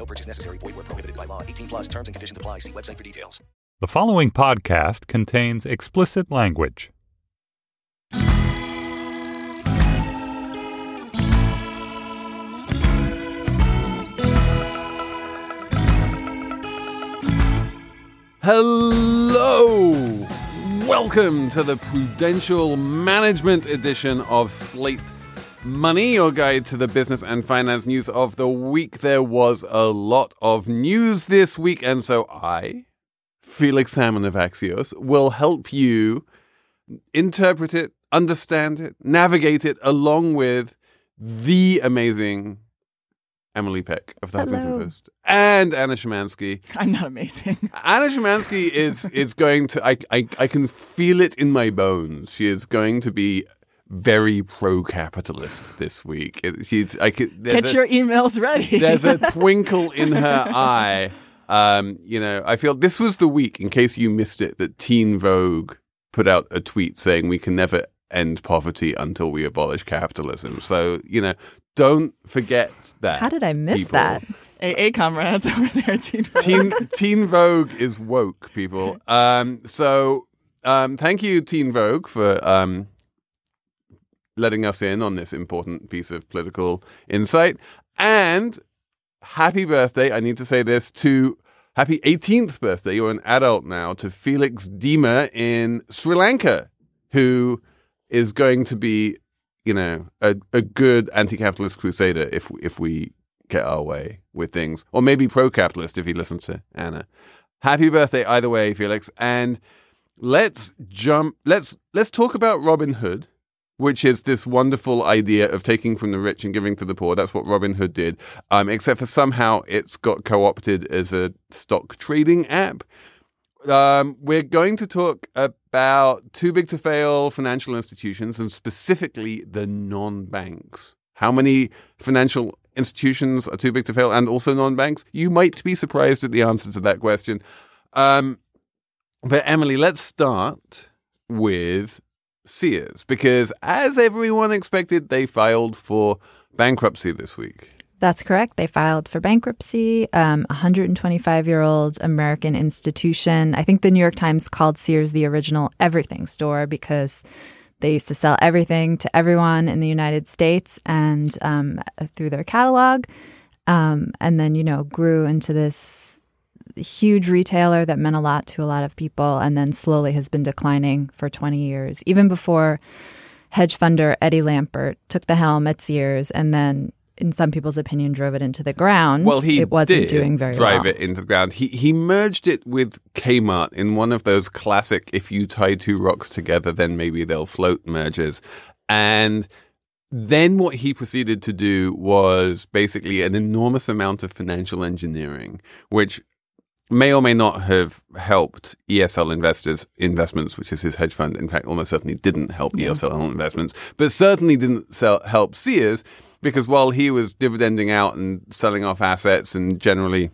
No purchase necessary. Void where prohibited by law. 18 plus terms and conditions apply. See website for details. The following podcast contains explicit language. Hello! Welcome to the Prudential Management edition of Slate Money, your guide to the business and finance news of the week. There was a lot of news this week, and so I, Felix Salmon of Axios, will help you interpret it, understand it, navigate it, along with the amazing Emily Peck of the Huffington Post and Anna Szymanski. I'm not amazing. Anna Szymanski is is going to I, I I can feel it in my bones. She is going to be very pro-capitalist this week. It- She's I could, Get a, your emails ready. there's a twinkle in her eye. Um, you know, I feel this was the week, in case you missed it, that Teen Vogue put out a tweet saying we can never end poverty until we abolish capitalism. So, you know, don't forget that. How did I miss people. that? AA comrades over there. Teen. Teen Teen Vogue is woke, people. Um, so um, thank you, Teen Vogue, for um, letting us in on this important piece of political insight. And happy birthday! I need to say this to happy 18th birthday. You're an adult now to Felix Dima in Sri Lanka, who is going to be, you know, a, a good anti-capitalist crusader if if we get our way with things, or maybe pro-capitalist if he listens to Anna. Happy birthday, either way, Felix. And let's jump. Let's let's talk about Robin Hood, which is this wonderful idea of taking from the rich and giving to the poor. That's what Robin Hood did. Um, except for somehow it's got co-opted as a stock trading app. Um, we're going to talk about too big to fail financial institutions and specifically the non-banks. How many financial institutions are too big to fail and also non-banks? You might be surprised at the answer to that question. Um, but Emily, let's start with Sears because as everyone expected, they filed for bankruptcy this week. That's correct. They filed for bankruptcy. Um, 125 year old American institution. I think the New York Times called Sears the original everything store because they used to sell everything to everyone in the United States and um, through their catalog. Um, and then, you know, grew into this huge retailer that meant a lot to a lot of people and then slowly has been declining for 20 years, even before hedge funder Eddie Lampert took the helm at Sears and then in some people's opinion drove it into the ground. Well, he it wasn't doing very drive well. it into the ground. He he merged it with Kmart in one of those classic "if you tie two rocks together, then maybe they'll float" mergers, and then what he proceeded to do was basically an enormous amount of financial engineering, which may or may not have helped ESL investors investments, which is his hedge fund. In fact, almost certainly didn't help ESL investments, but certainly didn't sell, help Sears because while he was dividending out and selling off assets and generally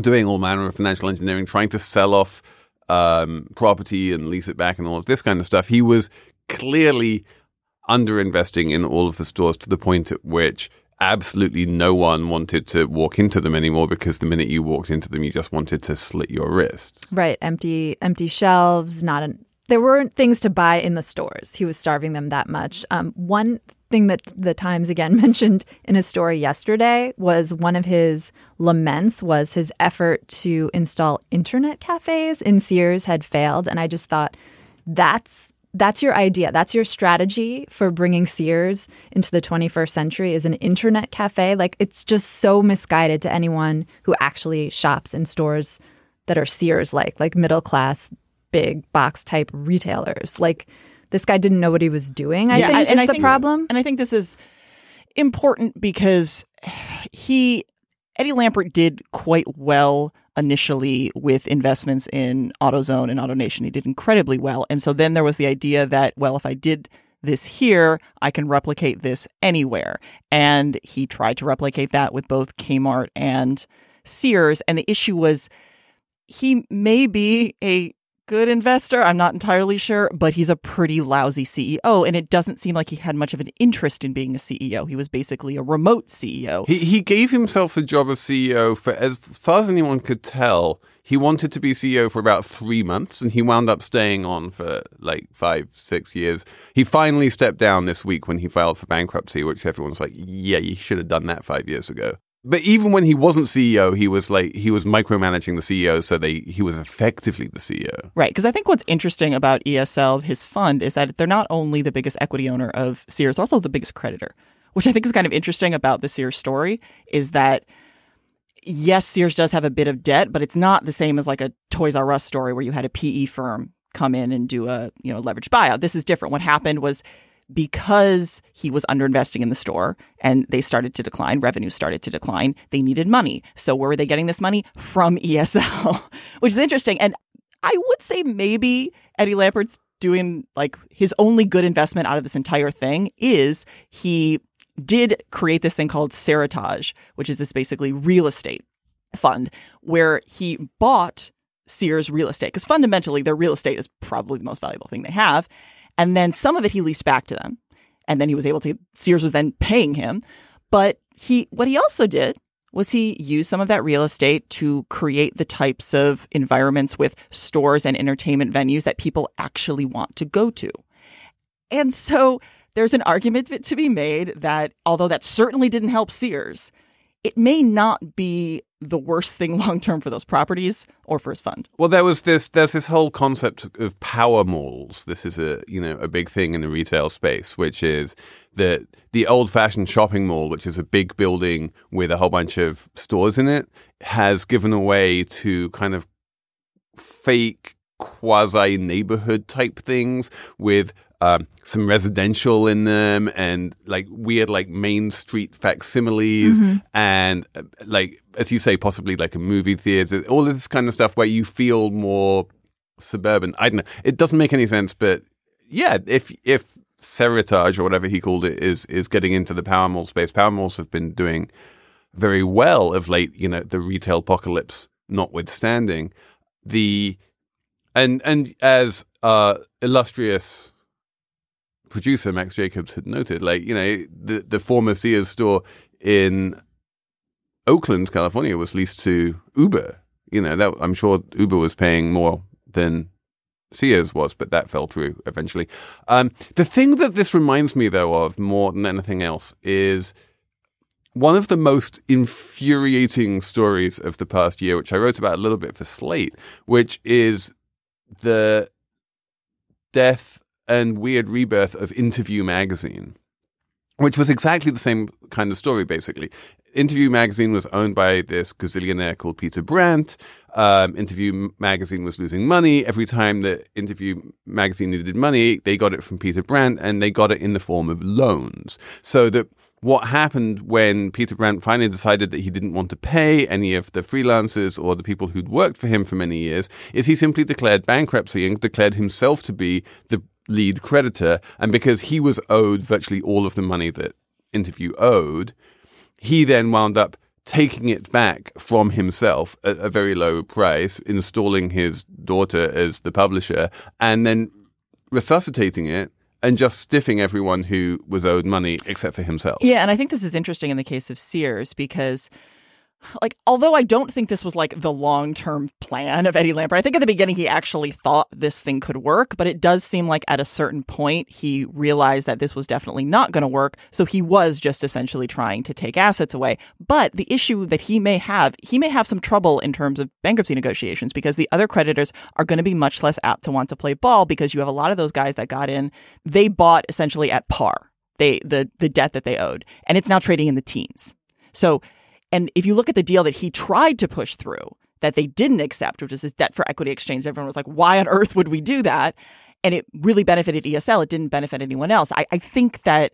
doing all manner of financial engineering, trying to sell off um, property and lease it back and all of this kind of stuff, he was clearly underinvesting in all of the stores to the point at which absolutely no one wanted to walk into them anymore because the minute you walked into them, you just wanted to slit your wrists. Right, empty empty shelves, not an there weren't things to buy in the stores. He was starving them that much. Um, one thing that the Times again mentioned in a story yesterday was one of his laments was his effort to install internet cafes in Sears had failed, and I just thought that's that's your idea. That's your strategy for bringing Sears into the 21st century is an internet cafe. Like it's just so misguided to anyone who actually shops in stores that are Sears like, like middle class, big box type retailers. Like this guy didn't know what he was doing. I think is the think, problem. And I think this is important because he Eddie Lampert did quite well initially with investments in AutoZone and AutoNation. He did incredibly well. And so then there was the idea that, well, if I did this here, I can replicate this anywhere. And he tried to replicate that with both Kmart and Sears. And the issue was he may be a good investor. I'm not entirely sure, but he's a pretty lousy CEO. And it doesn't seem like he had much of an interest in being a CEO. He was basically a remote CEO. He he gave himself the job of CEO for as far as anyone could tell. He wanted to be CEO for about three months, and he wound up staying on for like five, six years. He finally stepped down this week when he filed for bankruptcy, which everyone's like, "Yeah, you should have done that five years ago." But even when he wasn't CEO, he was like he was micromanaging the CEO, so they he was effectively the CEO. Right. Because I think what's interesting about ESL, his fund, is that they're not only the biggest equity owner of Sears, they're also the biggest creditor, which I think is kind of interesting about the Sears story is that yes, Sears does have a bit of debt, but it's not the same as like a Toys R Us story where you had a PE firm come in and do a, you know, leveraged buyout. This is different. What happened was because he was underinvesting in the store and they started to decline, revenue started to decline, they needed money. So where were they getting this money? From ESL, which is interesting. And I would say maybe Eddie Lampert's doing like his only good investment out of this entire thing is he did create this thing called Seritage, which is this basically real estate fund where he bought Sears real estate because fundamentally their real estate is probably the most valuable thing they have. And then some of it he leased back to them. And then he was able to, Sears was then paying him. But he, what he also did was he used some of that real estate to create the types of environments with stores and entertainment venues that people actually want to go to. And so there's an argument to be made that although that certainly didn't help Sears, it may not be the worst thing long term for those properties or for his fund. Well, there was this. There's this whole concept of power malls. This is a you know a big thing in the retail space, which is the the old fashioned shopping mall, which is a big building with a whole bunch of stores in it, has given away to kind of fake quasi neighborhood type things with um, some residential in them and like weird like main street facsimiles and uh, like as you say possibly like a movie theater all of this kind of stuff where you feel more suburban. I don't know. It doesn't make any sense but yeah if if Seritage or whatever he called it is is getting into the power mall space power malls have been doing very well of late you know the retail apocalypse notwithstanding. The and and as uh illustrious producer Max Jacobs had noted, like you know, the the former Sears store in Oakland, California, was leased to Uber. You know, that I'm sure Uber was paying more than Sears was, but that fell through eventually. Um, the thing that this reminds me, though, of more than anything else is one of the most infuriating stories of the past year, which I wrote about a little bit for Slate, which is the death and weird rebirth of Interview magazine, which was exactly the same kind of story, basically. Interview magazine was owned by this gazillionaire called Peter Brant. Um, Interview magazine was losing money. Every time the Interview magazine needed money, they got it from Peter Brant and they got it in the form of loans. So that what happened when Peter Brant finally decided that he didn't want to pay any of the freelancers or the people who'd worked for him for many years is he simply declared bankruptcy and declared himself to be the lead creditor. And because he was owed virtually all of the money that Interview owed, he then wound up taking it back from himself at a very low price, installing his daughter as the publisher, and then resuscitating it and just stiffing everyone who was owed money except for himself. Yeah, and I think this is interesting in the case of Sears because like although I don't think this was like the long-term plan of Eddie Lampert. I think at the beginning he actually thought this thing could work, but it does seem like at a certain point he realized that this was definitely not going to work, so he was just essentially trying to take assets away. But the issue that he may have, he may have some trouble in terms of bankruptcy negotiations because the other creditors are going to be much less apt to want to play ball because you have a lot of those guys that got in, they bought essentially at par. They the the debt that they owed, and it's now trading in the teens. So and if you look at the deal that he tried to push through that they didn't accept, which is his debt for equity exchange, everyone was like, why on earth would we do that? And it really benefited ESL. It didn't benefit anyone else. I, I think that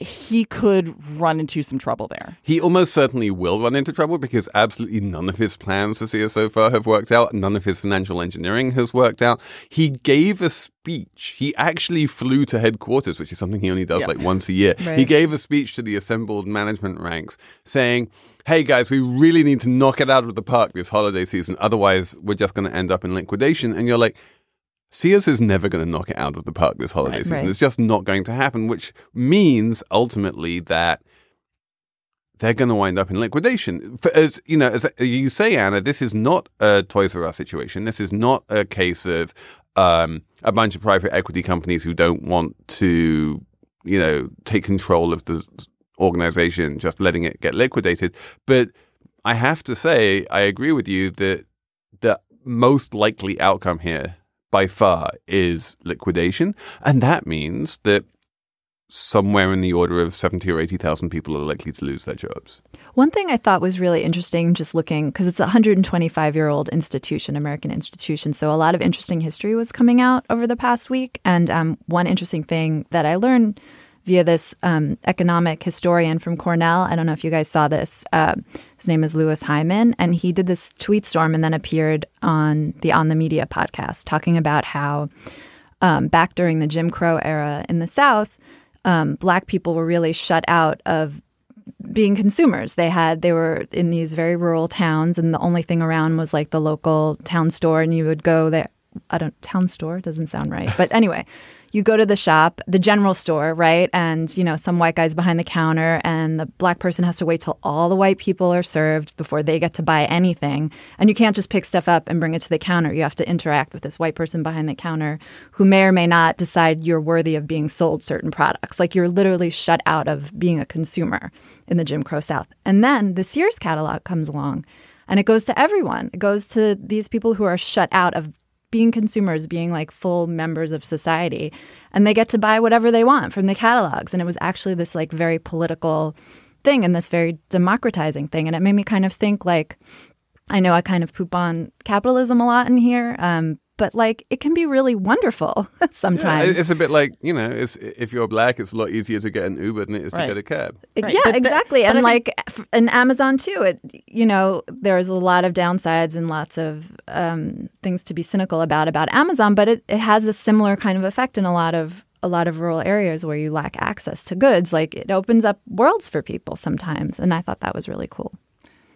he could run into some trouble there. He almost certainly will run into trouble because absolutely none of his plans for Sears so far have worked out. None of his financial engineering has worked out. He gave a speech. He actually flew to headquarters, which is something he only does Yeah. like once a year. He gave a speech to the assembled management ranks saying, Hey guys, we really need to knock it out of the park this holiday season. Otherwise, we're just going to end up in liquidation. And you're like, Sears is never going to knock it out of the park this holiday Right. season. Right. It's just not going to happen, which means ultimately that they're going to wind up in liquidation. For, as you know, as you say, Anna, this is not a Toys R Us situation. This is not a case of um, a bunch of private equity companies who don't want to, you know, take control of the organization, just letting it get liquidated. But I have to say, I agree with you that the most likely outcome here by far is liquidation. And that means that somewhere in the order of 70 or 80,000 people are likely to lose their jobs. One thing I thought was really interesting, just looking because it's a 125 year old institution, American institution. So a lot of interesting history was coming out over the past week. And um, one interesting thing that I learned via this um, economic historian from Cornell, I don't know if you guys saw this. Uh, his name is Louis Hyman, and he did this tweet storm and then appeared on the On the Media podcast talking about how um, back during the Jim Crow era in the South, um, black people were really shut out of being consumers. They had they were in these very rural towns, and the only thing around was like the local town store, and you would go there. I don't town store doesn't sound right, but anyway, you go to the shop, the general store, right? And you know some white guys behind the counter, and the black person has to wait till all the white people are served before they get to buy anything. And you can't just pick stuff up and bring it to the counter. You have to interact with this white person behind the counter who may or may not decide you're worthy of being sold certain products. Like you're literally shut out of being a consumer in the Jim Crow South. And then the Sears catalog comes along and it goes to everyone. It goes to these people who are shut out of being consumers, being like full members of society, and they get to buy whatever they want from the catalogs. And it was actually this like very political thing and this very democratizing thing. And it made me kind of think like, I know I kind of poop on capitalism a lot in here, um, but like it can be really wonderful Yeah, sometimes. it's a bit like, you know, it's, if you're black, it's a lot easier to get an Uber than it is Right. to get a cab. Right. Yeah, But exactly. but and like f- in Amazon too, it you know there's a lot of downsides and lots of um, things to be cynical about about Amazon, but it, it has a similar kind of effect in a lot of a lot of rural areas where you lack access to goods. Like it opens up worlds for people sometimes, and I thought that was really cool.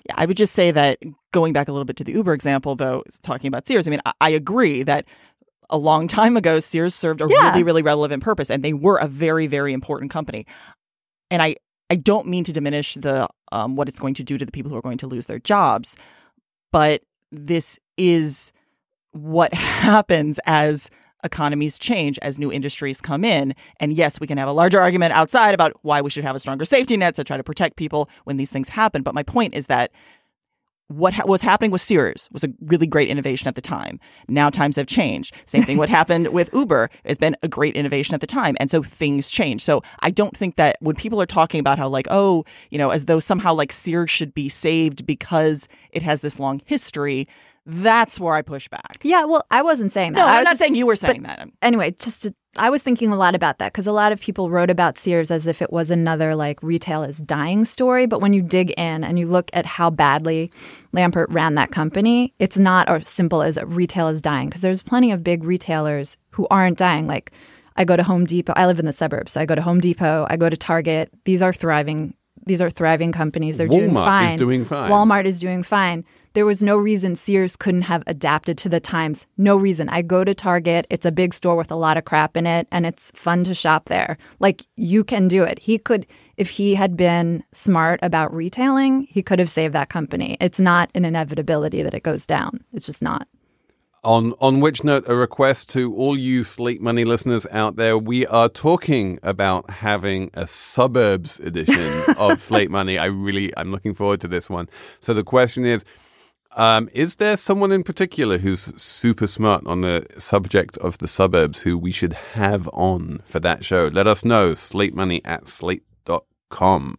Yeah, I would just say that going back a little bit to the Uber example, though, talking about Sears, I mean, I, I agree that a long time ago, Sears served a Yeah. really, really relevant purpose, and they were a very, very important company. And I, I don't mean to diminish the um, what it's going to do to the people who are going to lose their jobs, but this is what happens as economies change as new industries come in and yes we can have a larger argument outside about why we should have a stronger safety net to try to protect people when these things happen but my point is that what ha- was happening with Sears was a really great innovation at the time. Now times have changed. Same thing what happened with Uber has been a great innovation at the time. And so things change. So I don't think that when people are talking about how like, oh, you know, as though somehow like Sears should be saved because it has this long history, that's where I push back. Yeah, well, I wasn't saying that. No, I I'm was not just- saying you were saying that. Anyway, just to, I was thinking a lot about that because a lot of people wrote about Sears as if it was another like retail is dying story. But when you dig in and you look at how badly Lampert ran that company, it's not as simple as retail is dying because there's plenty of big retailers who aren't dying. Like I go to Home Depot. I live in the suburbs, so I go to Home Depot. I go to Target. These are thriving. These are thriving companies. They're doing Walmart fine. is doing fine. Walmart is doing fine. There was no reason Sears couldn't have adapted to the times. No reason. I go to Target. It's a big store with a lot of crap in it, and it's fun to shop there. Like you can do it. He could, if he had been smart about retailing, he could have saved that company. It's not an inevitability that it goes down. It's just not. On on which note, a request to all you Slate Money listeners out there: we are talking about having a suburbs edition of Slate Money. I really, I'm looking forward to this one. So the question is. Um, is there someone in particular who's super smart on the subject of the suburbs who we should have on for that show? Let us know. Slate Money at slate.com.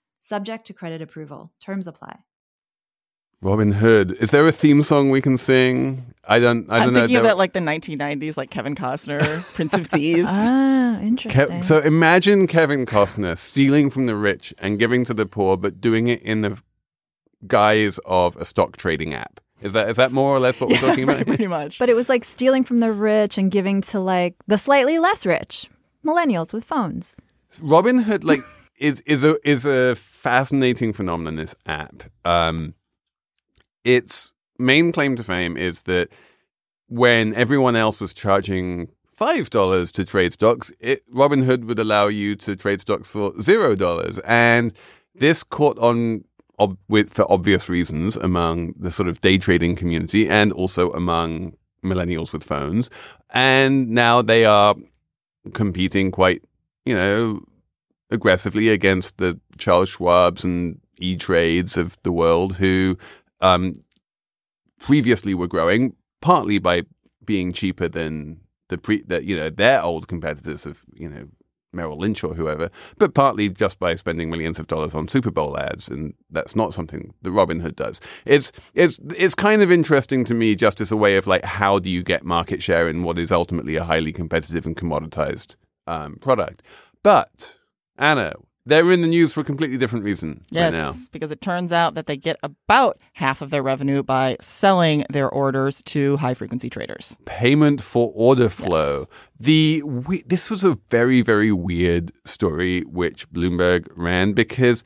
Subject to credit approval. Terms apply. Robin Hood. Is there a theme song we can sing? I don't. I don't I'm know. thinking of that like the 1990s, like Kevin Costner, Prince of Thieves. Ah, Ke- interesting. so imagine Kevin Costner stealing from the rich and giving to the poor, but doing it in the guise of a stock trading app. Is that is that more or less what we're talking about? pretty, pretty much. but it was like stealing from the rich and giving to like the slightly less rich millennials with phones. Robin Hood like is is a is a fascinating phenomenon. This app, um, its main claim to fame is that when everyone else was charging five dollars to trade stocks, it, Robinhood would allow you to trade stocks for zero dollars, and this caught on. Ob- with for obvious reasons among the sort of day trading community and also among millennials with phones and now they are competing quite you know, aggressively against the Charles Schwabs and E Trades of the world, who um, previously were growing partly by being cheaper than the pre that you know their old competitors of you know Merrill Lynch or whoever, but partly just by spending millions of dollars on Super Bowl ads, and that's not something that Robinhood does. It's it's it's kind of interesting to me, just as a way of like, how do you get market share in what is ultimately a highly competitive and commoditized um, product? But Anna, they're in the news for a completely different reason Yes, right now. because it turns out that they get about half of their revenue by selling their orders to high frequency traders. payment for order flow. The we, this was a very very weird story which Bloomberg ran because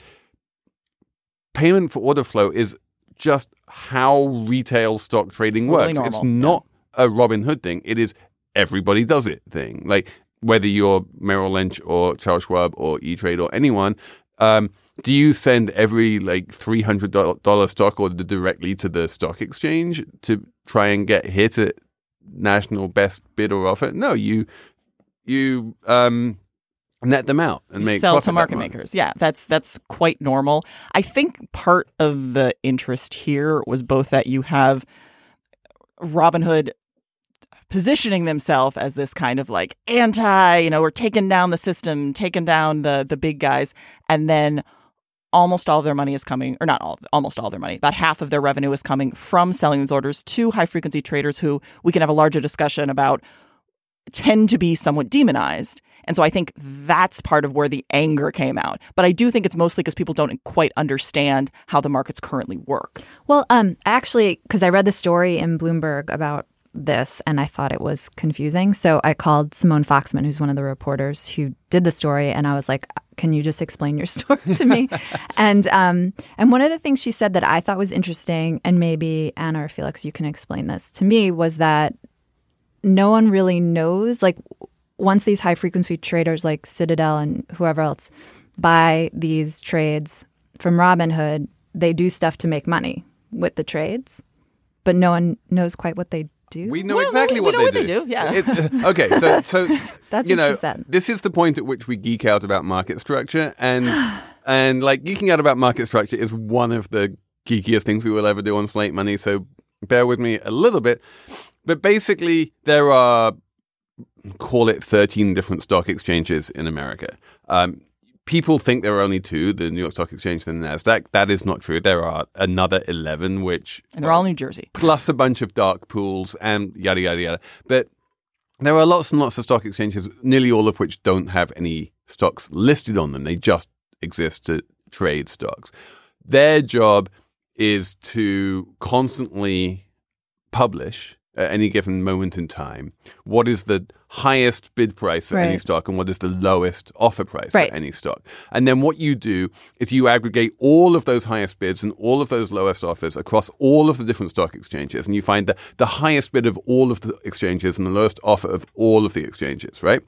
payment for order flow is just how retail stock trading Totally works. It's normal, not a Robinhood thing. It is everybody does it thing. Like whether you're Merrill Lynch or Charles Schwab or E Trade or anyone. Um, do you send every like three hundred dollar stock order directly to the stock exchange to try and get hit at national best bid or offer? No, you you um, net them out and make sell to market makers. Yeah, that's that's quite normal. I think part of the interest here was both that you have Robinhood positioning themselves as this kind of like anti, you know, we're taking down the system, taking down the the big guys, and then almost all of their money is coming, or not all, almost all their money, about half of their revenue is coming from selling these orders to high frequency traders who we can have a larger discussion about tend to be somewhat demonized. And so I think that's part of where the anger came out. But I do think it's mostly because people don't quite understand how the markets currently work. Well, um, actually, because I read the story in Bloomberg about this and I thought it was confusing. So I called Simone Foxman, who's one of the reporters who did the story, and I was like, "Can you just explain your story to me?" and um, and one of the things she said that I thought was interesting, and maybe Anna or Felix, you can explain this to me, was that no one really knows. Like once these high frequency traders like Citadel and whoever else buy these trades from Robinhood, they do stuff to make money with the trades, but no one knows quite what they do. We know Well, exactly we what, know they, what do. they do, yeah. It- okay, so so That's you what know, she said. This is the point at which we geek out about market structure, and and like geeking out about market structure is one of the geekiest things we will ever do on Slate Money. So bear with me a little bit, but basically there are call it 13 different stock exchanges in America. Um, people think there are only two, the New York Stock Exchange and the NASDAQ. That is not true. There are another 11, which And they're all in New Jersey. plus a bunch of dark pools and yada yada yada. But there are lots and lots of stock exchanges, nearly all of which don't have any stocks listed on them. They just exist to trade stocks. Their job is to constantly publish at any given moment in time what is the highest bid price for any stock and what is the lowest offer price Right. for any stock. And then what you do is you aggregate all of those highest bids and all of those lowest offers across all of the different stock exchanges and you find the, the highest bid of all of the exchanges and the lowest offer of all of the exchanges, right?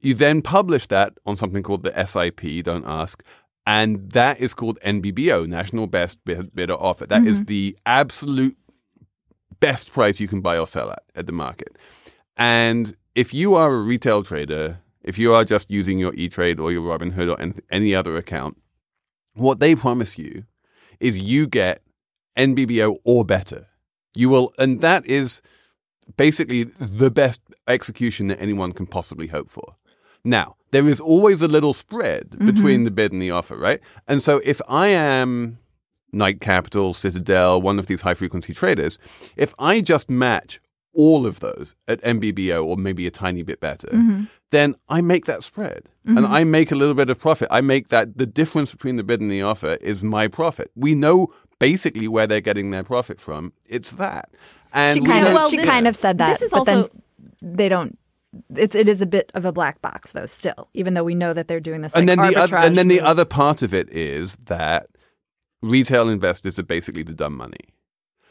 You then publish that on something called the SIP, don't ask. And that is called NBBO, National Best Bid- Bidder Offer. That is mm-hmm. the absolute best price you can buy or sell at at the market. And if you are a retail trader if you are just using your E Trade or your Robinhood or an- any other account, what they promise you is you get NBBO or better. You will, and that is basically the best execution that anyone can possibly hope for. Now, there is always a little spread mm-hmm. between the bid and the offer, right? And so if I am Knight Capital, Citadel, one of these high frequency traders, if I just match all of those at NBBO or maybe a tiny bit better, mm-hmm. then I make that spread and mm-hmm. I make a little bit of profit. I make that the difference between the bid and the offer is my profit. We know basically where they're getting their profit from. It's that. And She kind know- of well, she this- kind of said that. this is but also- then they don't. It's it is a bit of a black box though. Still, even though we know that they're doing this. and then the other, arbitrage and then the other part of it is that retail investors are basically the dumb money.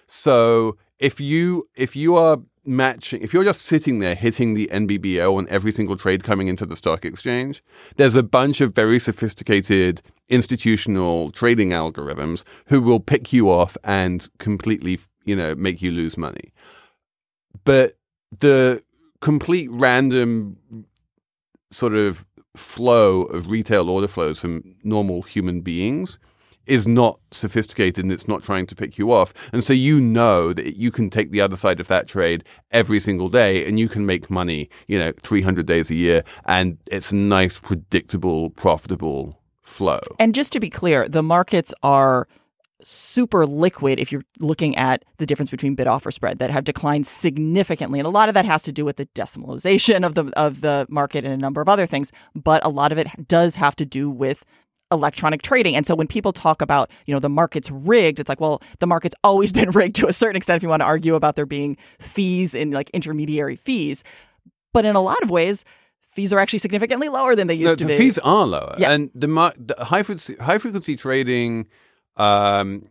So if you if you are matching if you're just sitting there hitting the NBBO on every single trade coming into the stock exchange, there's a bunch of very sophisticated institutional trading algorithms who will pick you off and completely, you know, make you lose money. But the complete random sort of flow of retail order flows from normal human beings is not sophisticated and it's not trying to pick you off. And so you know that you can take the other side of that trade every single day and you can make money, you know, 300 days a year. And it's a nice, predictable, profitable flow. And just to be clear, the markets are super liquid if you're looking at the difference between bid offer spread that have declined significantly and a lot of that has to do with the decimalization of the of the market and a number of other things but a lot of it does have to do with electronic trading and so when people talk about you know the market's rigged it's like well the market's always been rigged to a certain extent if you want to argue about there being fees and like intermediary fees but in a lot of ways fees are actually significantly lower than they used No, to the be fees are lower, Yeah. and the, mar- the high frequency high frequency trading um,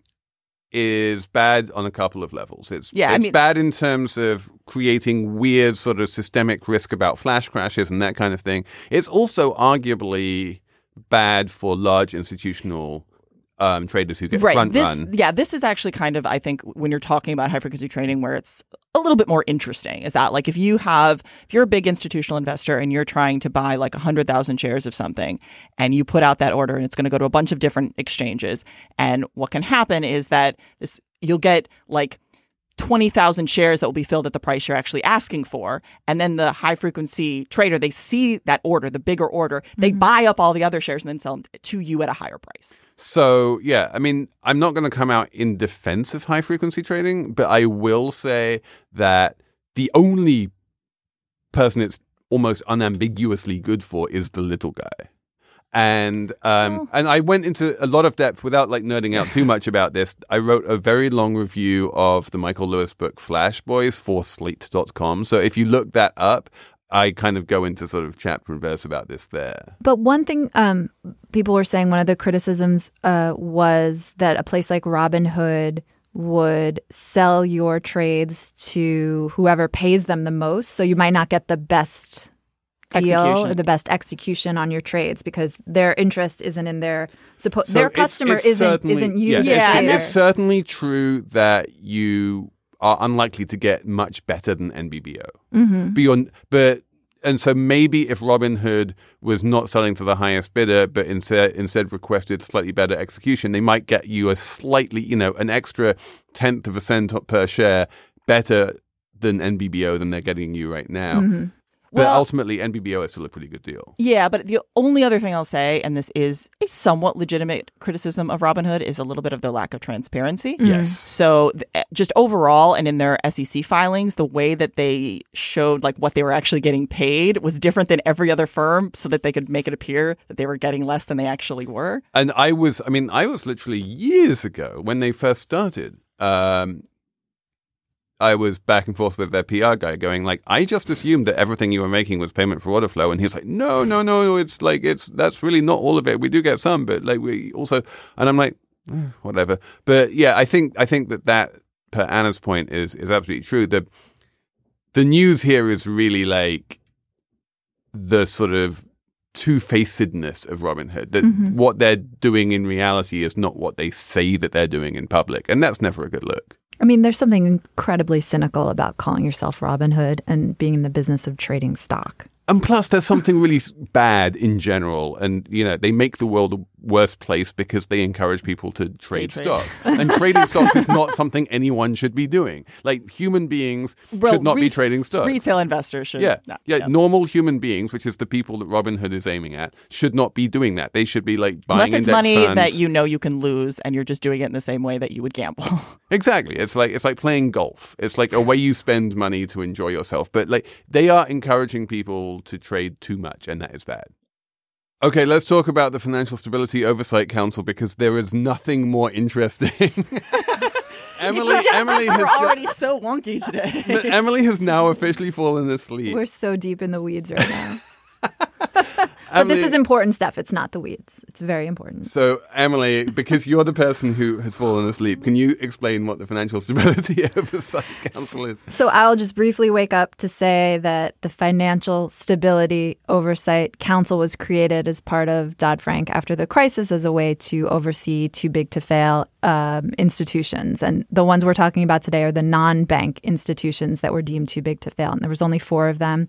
is bad on a couple of levels. It's Yeah, I mean- bad in terms of creating weird sort of systemic risk about flash crashes and that kind of thing. It's also arguably bad for large institutional um, traders who get right. front this, run. Yeah, this is actually kind of, I think, when you're talking about high frequency trading, where it's a little bit more interesting. Is that like if you have, if you're a big institutional investor and you're trying to buy like 100,000 shares of something and you put out that order and it's going to go to a bunch of different exchanges. And what can happen is that this, you'll get like 20,000 shares that will be filled at the price you're actually asking for. And then the high frequency trader, they see that order, the bigger order, they mm-hmm. buy up all the other shares and then sell them to you at a higher price. So yeah, I mean, I'm not going to come out in defense of high frequency trading, but I will say that the only person it's almost unambiguously good for is the little guy. And um, and I went into a lot of depth without like nerding out too much about this. I wrote a very long review of the Michael Lewis book Flash Boys for slate.com. So if you look that up, I kind of go into sort of chapter and verse about this there. But one thing um, people were saying, one of the criticisms uh, was that a place like Robinhood would sell your trades to whoever pays them the most. So you might not get the best deal Execution. or the best execution on your trades because their interest isn't in their suppo- So their it's- customer it's isn't isn't you. Yeah, the it's, and it's certainly true that you are unlikely to get much better than NBBO. Mm-hmm. Beyond, but and so maybe if Robinhood was not selling to the highest bidder, but instead instead requested slightly better execution, they might get you a slightly, you know, an extra tenth of a cent per share better than NBBO than they're getting you right now. Mm-hmm. But Well- ultimately, NBBO is still a pretty good deal. Yeah, but the only other thing I'll say, and this is a somewhat legitimate criticism of Robinhood, is a little bit of their lack of transparency. Yes. So, th- eh, just overall, and in their SEC filings, the way that they showed like what they were actually getting paid was different than every other firm, so that they could make it appear that they were getting less than they actually were. And I was, I mean, I was literally years ago when they first started. Um, I was back and forth with their PR guy, going like, "I just assumed that everything you were making was payment for order flow," and he's like, "No, no, no, it's like it's that's really not all of it. We do get some, but like we also," and I'm like, eh, "Whatever." But yeah, I think I think that that per Anna's point is is absolutely true. The the news here is really like the sort of two-facedness of Robinhood. That what they're doing in reality is not what they say that they're doing in public, and that's never a good look. I mean, there's something incredibly cynical about calling yourself Robin Hood and being in the business of trading stock. And plus, there's something really bad in general, and you know they make the world worse place because they encourage people to trade trade. stocks, and trading stocks is not something anyone should be doing. Like human beings Well, should not be trading stocks. Retail investors should. Yeah, not. yeah, Normal human beings, which is the people that Robinhood is aiming at, should not be doing that. They should be like buying Unless it's money funds. that you know you can lose, and you're just doing it in the same way that you would gamble. Exactly. It's like it's like playing golf. It's like a way you spend money to enjoy yourself. But like they are encouraging people to trade too much, and that is bad. Okay, let's talk about the Financial Stability Oversight Council because there is nothing more interesting. Emily, Emily has We're ju- already so wonky today. Emily has now officially fallen asleep. We're so deep in the weeds right now. But this is important stuff. It's not the weeds. It's very important. So, Emily, because you're the person who has fallen asleep, can you explain what the Financial Stability Oversight Council is? So I'll just briefly wake up to say that the Financial Stability Oversight Council was created as part of Dodd Frank after the crisis as a way to oversee too big to fail um, institutions. And the ones we're talking about today are the non bank institutions that were deemed too big to fail. And there was only four of them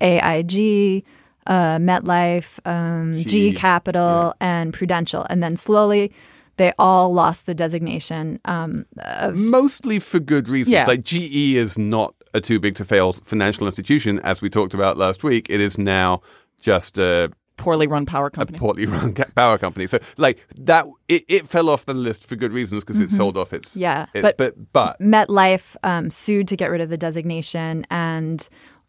AIG. Uh, MetLife, um, G G, Capital, and Prudential, and then slowly they all lost the designation um, of Mostly for good reasons. Yeah. Like GE is not a too big to fail financial institution, as we talked about last week. It is now just a, Poorly run power company. a company. poorly run ca- power company. So, like that, it, it fell off the list for good reasons because it sold off its. Mm-hmm. Yeah, it- but- but but MetLife um, sued to get rid of the designation and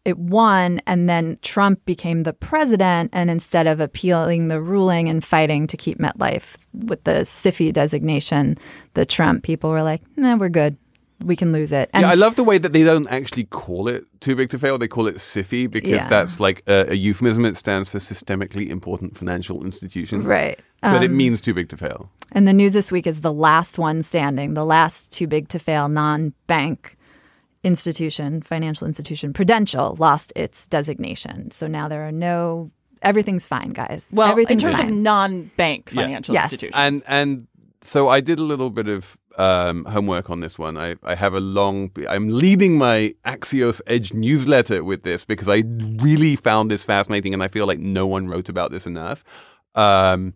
it won. And then Trump became the president. And instead of appealing the ruling and fighting to keep MetLife with the SIFI designation, the Trump people were like, nah, we're good. We can lose it. And yeah, I love the way that they don't actually call it too big to fail. They call it SIFI because Yeah. that's like a, a euphemism. It stands for systemically important financial institution. right. But it Um, means too big to fail. And the news this week is the last one standing, the last too big to fail non bank institution, financial institution, Prudential, lost its designation. So now there are no, everything's fine, guys. well, in terms fine. of non-bank Yeah. financial Yes. institutions, and and so I did a little bit of um, homework on this one. I, I have a long. I'm leading my Axios Edge newsletter with this because I really found this fascinating, and I feel like no one wrote about this enough. Um,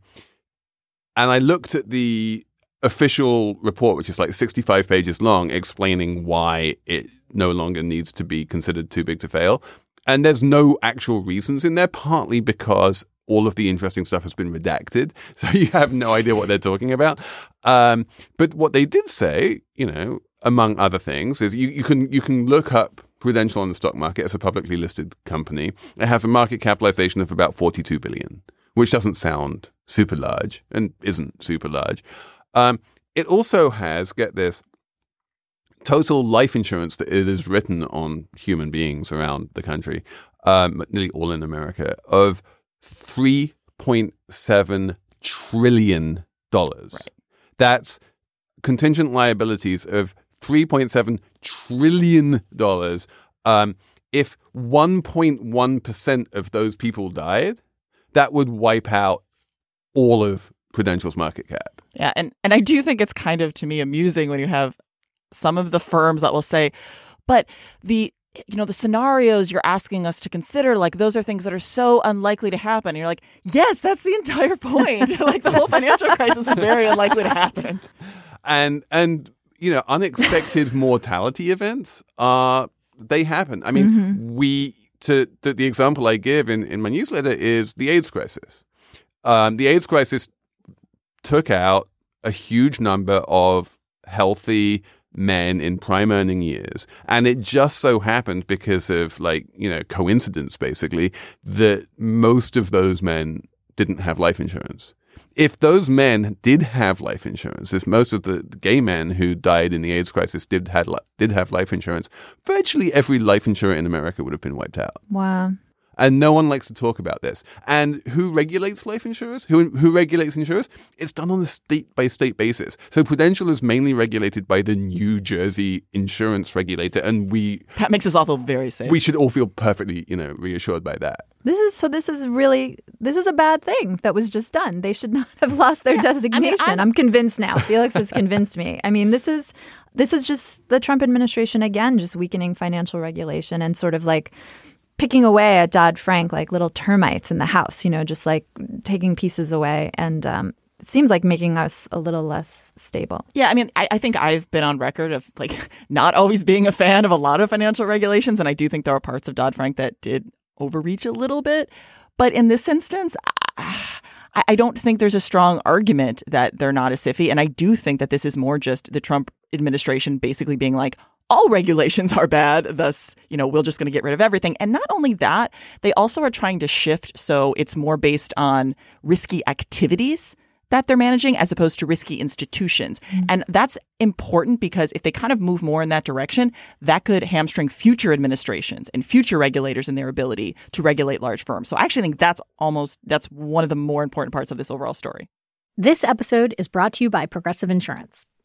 and I looked at the official report, which is like 65 pages long, explaining why it no longer needs to be considered too big to fail. And there's no actual reasons in there, partly because all of the interesting stuff has been redacted. So you have no idea what they're talking about. Um, but what they did say, you know, among other things, is you, you can you can look up Prudential on the stock market as a publicly listed company. It has a market capitalization of about 42 billion, which doesn't sound super large and isn't super large. Um, it also has, get this, total life insurance that it has written on human beings around the country, um, nearly all in America, of $3.7 trillion. That's contingent liabilities of $3.7 trillion. Um, if 1.1% of those people died, that would wipe out all of Prudential's market cap. Yeah, and and I do think it's kind of to me amusing when you have some of the firms that will say, but the you know the scenarios you're asking us to consider like those are things that are so unlikely to happen. And you're like yes that's the entire point. Like the whole financial crisis was very unlikely to happen. And and you know unexpected mortality events are they happen. I mean we to the, the example i give in, in my newsletter is the aids crisis. Um, the aids crisis took out a huge number of healthy men in prime earning years and it just so happened because of like you know coincidence basically that most of those men didn't have life insurance if those men did have life insurance, if most of the gay men who died in the AIDS crisis did had did have life insurance, virtually every life insurer in America would have been wiped out. Wow. And no one likes to talk about this. And who regulates life insurers? Who who regulates insurers? It's done on a state by state basis. So Prudential is mainly regulated by the New Jersey insurance regulator, and we that makes us all feel very safe we should all feel perfectly, you know, reassured by that. This is so. This is really. This is a bad thing that was just done. They should not have lost their designation. I'm- I'm, convinced now. Felix has convinced me. I mean, this is this is just the Trump administration again, just weakening financial regulation and sort of like picking away at Dodd Frank like little termites in the house, you know, just like taking pieces away. And um, it seems like making us a little less stable. Yeah, I mean, I, I think I've been on record of like not always being a fan of a lot of financial regulations, and I do think there are parts of Dodd Frank that did overreach a little bit. But in this instance, I, I don't think there's a strong argument that they're not a SIFI, and I do think that this is more just the Trump administration basically being like, all regulations are bad. Thus, you know, we're just going to get rid of everything. And not only that, they also are trying to shift so it's more based on risky activities that they're managing as opposed to risky institutions. Mm-hmm. And that's important because if they kind of move more in that direction, that could hamstring future administrations and future regulators in their ability to regulate large firms. So I actually think that's almost that's one of the more important parts of this overall story. This episode is brought to you by Progressive Insurance.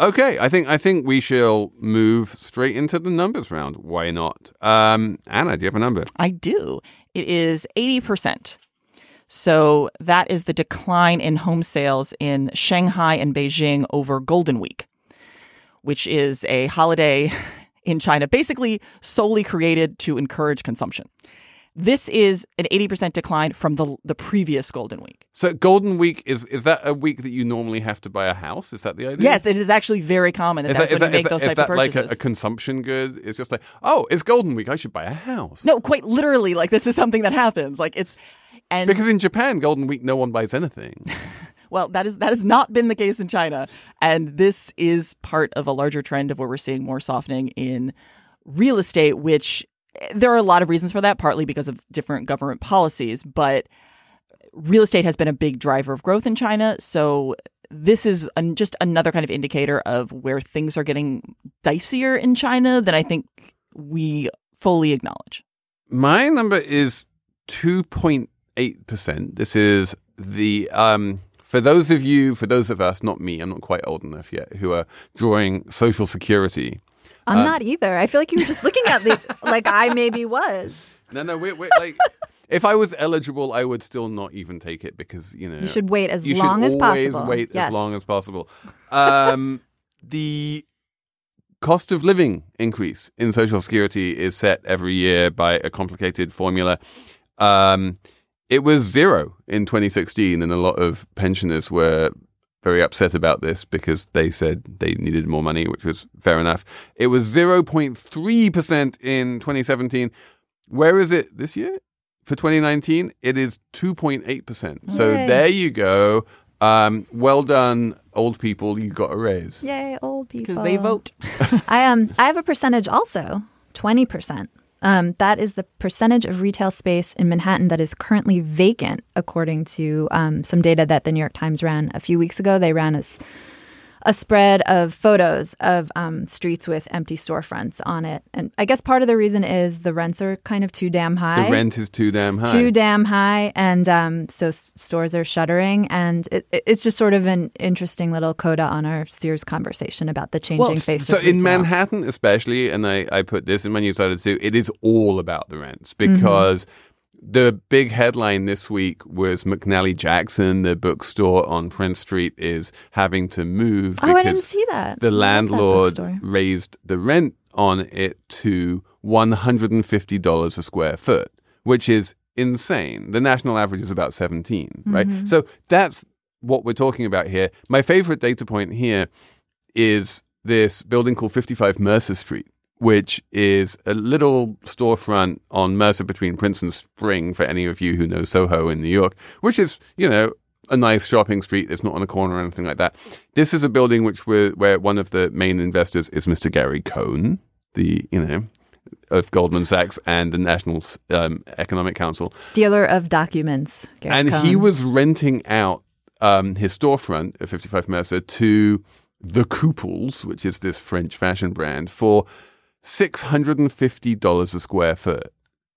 Okay, I think I think we shall move straight into the numbers round. Why not? Um, Anna, do you have a number? I do. It is 80%. So that is the decline in home sales in Shanghai and Beijing over Golden Week which is a holiday in China basically solely created to encourage consumption. This is an 80% decline from the the previous Golden Week. So Golden Week is is that a week that you normally have to buy a house? Is that the idea? Yes, it is actually very common. Is that, that, when that, you make those that, is type of that like a, a consumption good? It's just like, oh, it's Golden Week. I should buy a house. no, quite literally, like this is something that happens. Like it's and because in Japan, Golden Week, no one buys anything. Well, that is that has not been the case in China, and this is part of a larger trend of where we're seeing more softening in real estate. Which there are a lot of reasons for that, partly because of different government policies, but real estate has been a big driver of growth in China. So this is an, just another kind of indicator of where things are getting dicier in China than I think we fully acknowledge. My number is two point eight percent. This is the um for those of you, for those of us, not me, I'm not quite old enough yet, who are drawing Social Security. I'm Uh, not either. I feel like you were just looking at me like I maybe was. No, no, we're, we're like, if I was eligible, I would still not even take it because you know You should wait as you long should as always possible. Wait Yes. as long as possible. Um, the cost of living increase in Social Security is set every year by a complicated formula. Um, it was zero in 2016, and a lot of pensioners were very upset about this because they said they needed more money, which was fair enough. It was 0.3% in 2017. Where is it this year? For 2019, it is 2.8%. So Yay. there you go. Um, well done, old people. You got a raise. Yay, old people. Because they vote. I um I have a percentage also, twenty percent. Um, that is the percentage of retail space in Manhattan that is currently vacant, according to um, some data that the New York Times ran a few weeks ago. They ran a, a spread of photos of um, streets with empty storefronts on it, and I guess part of the reason is the rents are kind of too damn high. The rent is too damn high. too damn high, and um, so s- stores are shuttering, and it, it- it's just sort of an interesting little coda on our Sears conversation about the changing face of Well, face. so in. Manhattan, especially, and I, I put this in my newsletter too, it is all about the rents Mm-hmm. The big headline this week was McNally Jackson, the bookstore on Prince Street, is having to move Oh, I didn't see that. the love that landlord raised the rent on it to $150 a square foot, which is insane. The national average is about 17, right? Mm-hmm. So that's what we're talking about here. My favorite data point here is this building called 55 Mercer Street, which is a little storefront on Mercer between Prince and Spring for any of you who know Soho in New York, which is, you know, a nice shopping street. It's not on a corner or anything like that. This is a building which we're, where one of the main investors is Mr. Gary Cohn, the you know of Goldman Sachs and the National um, Economic Council, Stealer of documents. Gary and he was renting out um, his storefront at 55 Mercer to the Kooples, which is this French fashion brand, for $650 a square foot.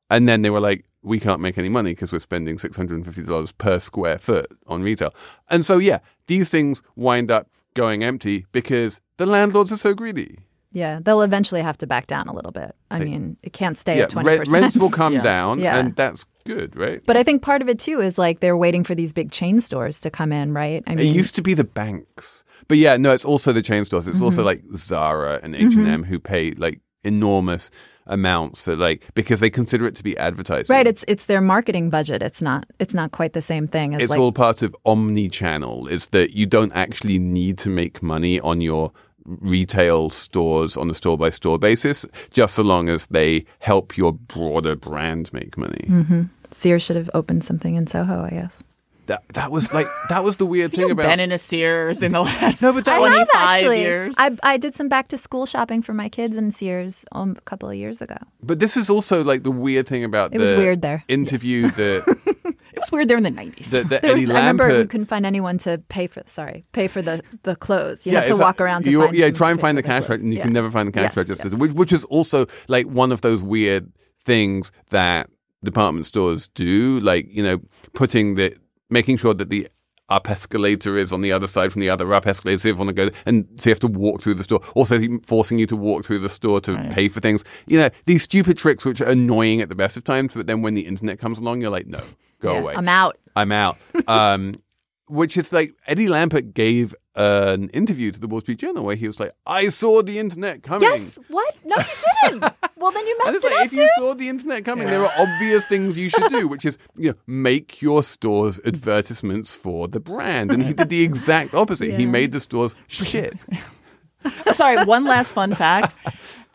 And then they were like, we can't make any money because we're spending $650 per square foot on retail. And so, yeah, these things wind up going empty because the landlords are so greedy. Yeah, they'll eventually have to back down a little bit. I mean, it can't stay yeah, at twenty re- percent. rents will come Yeah. down, Yeah. and that's good, right? But I think part of it too is like they're waiting for these big chain stores to come in, right? I mean, It used to be the banks, but yeah, no, it's also the chain stores. It's Mm-hmm. also like Zara and H and M who pay like enormous amounts for like because they consider it to be advertising. right. It's it's their marketing budget. It's not it's not quite the same thing as it's like all part of omni-channel. Is that you don't actually need to make money on your retail stores on a store by store basis, just so long as they help your broader brand make money. Mm-hmm. Sears should have opened something in Soho. I guess. That that was like that was the weird thing about been in a Sears in the last No, but that- I 25 have actually. years. I I did some back to school shopping for my kids in Sears um, a couple of years ago. But this is also like the weird thing about It the was weird there. interview that it was weird there in the 90s. the, the There Eddie was, I remember Lampert we couldn't find anyone to pay for. Sorry, pay for the the clothes. You yeah, had to walk like- around to you- find. yeah, try and find pay the cash register, and you Yeah. can never find the cash Yes, register, yes. which, which is also like one of those weird things that department stores do, like you know, putting the making sure that the up escalator is on the other side from the other up escalator. So if you want to go, and so you have to walk through the store. Also, forcing you to walk through the store to pay for things. You know, these stupid tricks which are annoying at the best of times, but then when the internet comes along, you're like, no, go Yeah, away. I'm out. I'm out. Um, which is like Eddie Lampert gave an interview to the Wall Street Journal where he was like, "I saw the internet coming." Yes. What? No, you didn't. well, then you And messed it's it like up, if dude. you saw the internet coming, there are obvious things you should do, which is you know make your stores advertisements for the brand. And he did the exact opposite. He made the stores shit. Sorry, one last fun fact.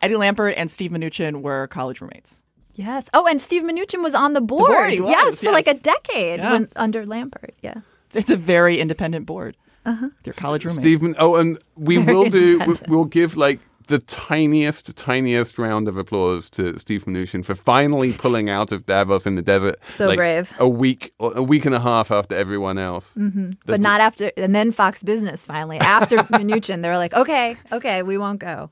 Eddie Lampert and Steve Mnuchin were college roommates. Yes. Oh, and Steve Mnuchin was on the board. board, was, yes, for like a decade Yeah. when, under Lampert. Yeah. It's, it's a very independent board. Uh-huh. They're college roommates. Stephen. Oh, and we Very will do. we- independent. We'll give like the tiniest, tiniest round of applause to Steve Mnuchin for finally pulling out of Davos in the desert. So like, brave. A week, a week and a half after everyone else. Mm-hmm. But not after, and then Fox Business finally. After Mnuchin, they were like, okay, okay, we won't go.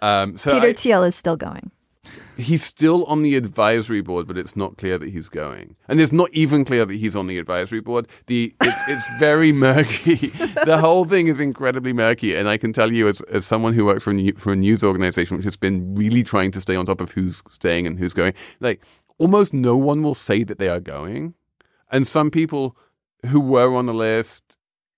Um, so Peter I- Thiel is still going. He's still on the advisory board, but it's not clear that he's going, and it's not even clear that he's on the advisory board. The it's, it's very murky. the whole thing is incredibly murky, and I can tell you, as, as someone who works for a, new, for a news organization which has been really trying to stay on top of who's staying and who's going, like almost no one will say that they are going, and some people who were on the list,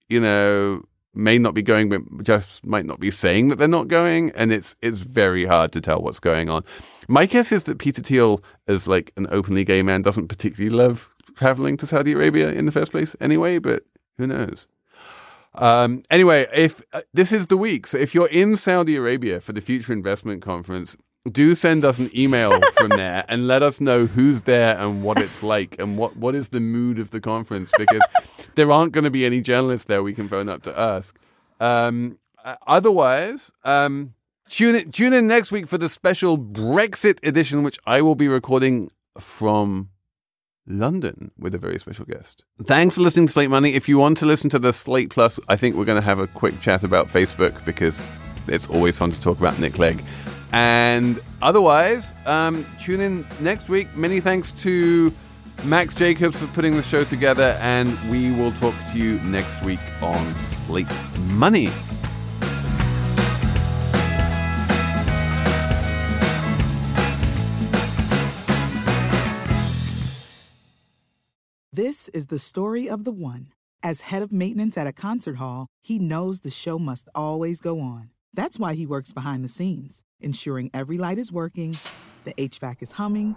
you know. May not be going, but just might not be saying that they're not going, and it's it's very hard to tell what's going on. My guess is that Peter Thiel, as like an openly gay man, doesn't particularly love traveling to Saudi Arabia in the first place, anyway. But who knows? Um, anyway, if uh, this is the week, so if you're in Saudi Arabia for the Future Investment Conference, do send us an email from there and let us know who's there and what it's like and what, what is the mood of the conference because there aren't going to be any journalists there we can phone up to ask. Um, uh, otherwise, um, tune in, tune in next week for the special Brexit edition, which I will be recording from London with a very special guest. Thanks for listening to Slate Money. If you want to listen to the Slate Plus, I think we're going to have a quick chat about Facebook because it's always fun to talk about Nick Clegg. And otherwise, um, tune in next week. Many thanks to Max Jacobs for putting the show together, and we will talk to you next week on Slate Money. This is the story of the one. As head of maintenance at a concert hall, he knows the show must always go on. That's why he works behind the scenes, ensuring every light is working, the HVAC is humming,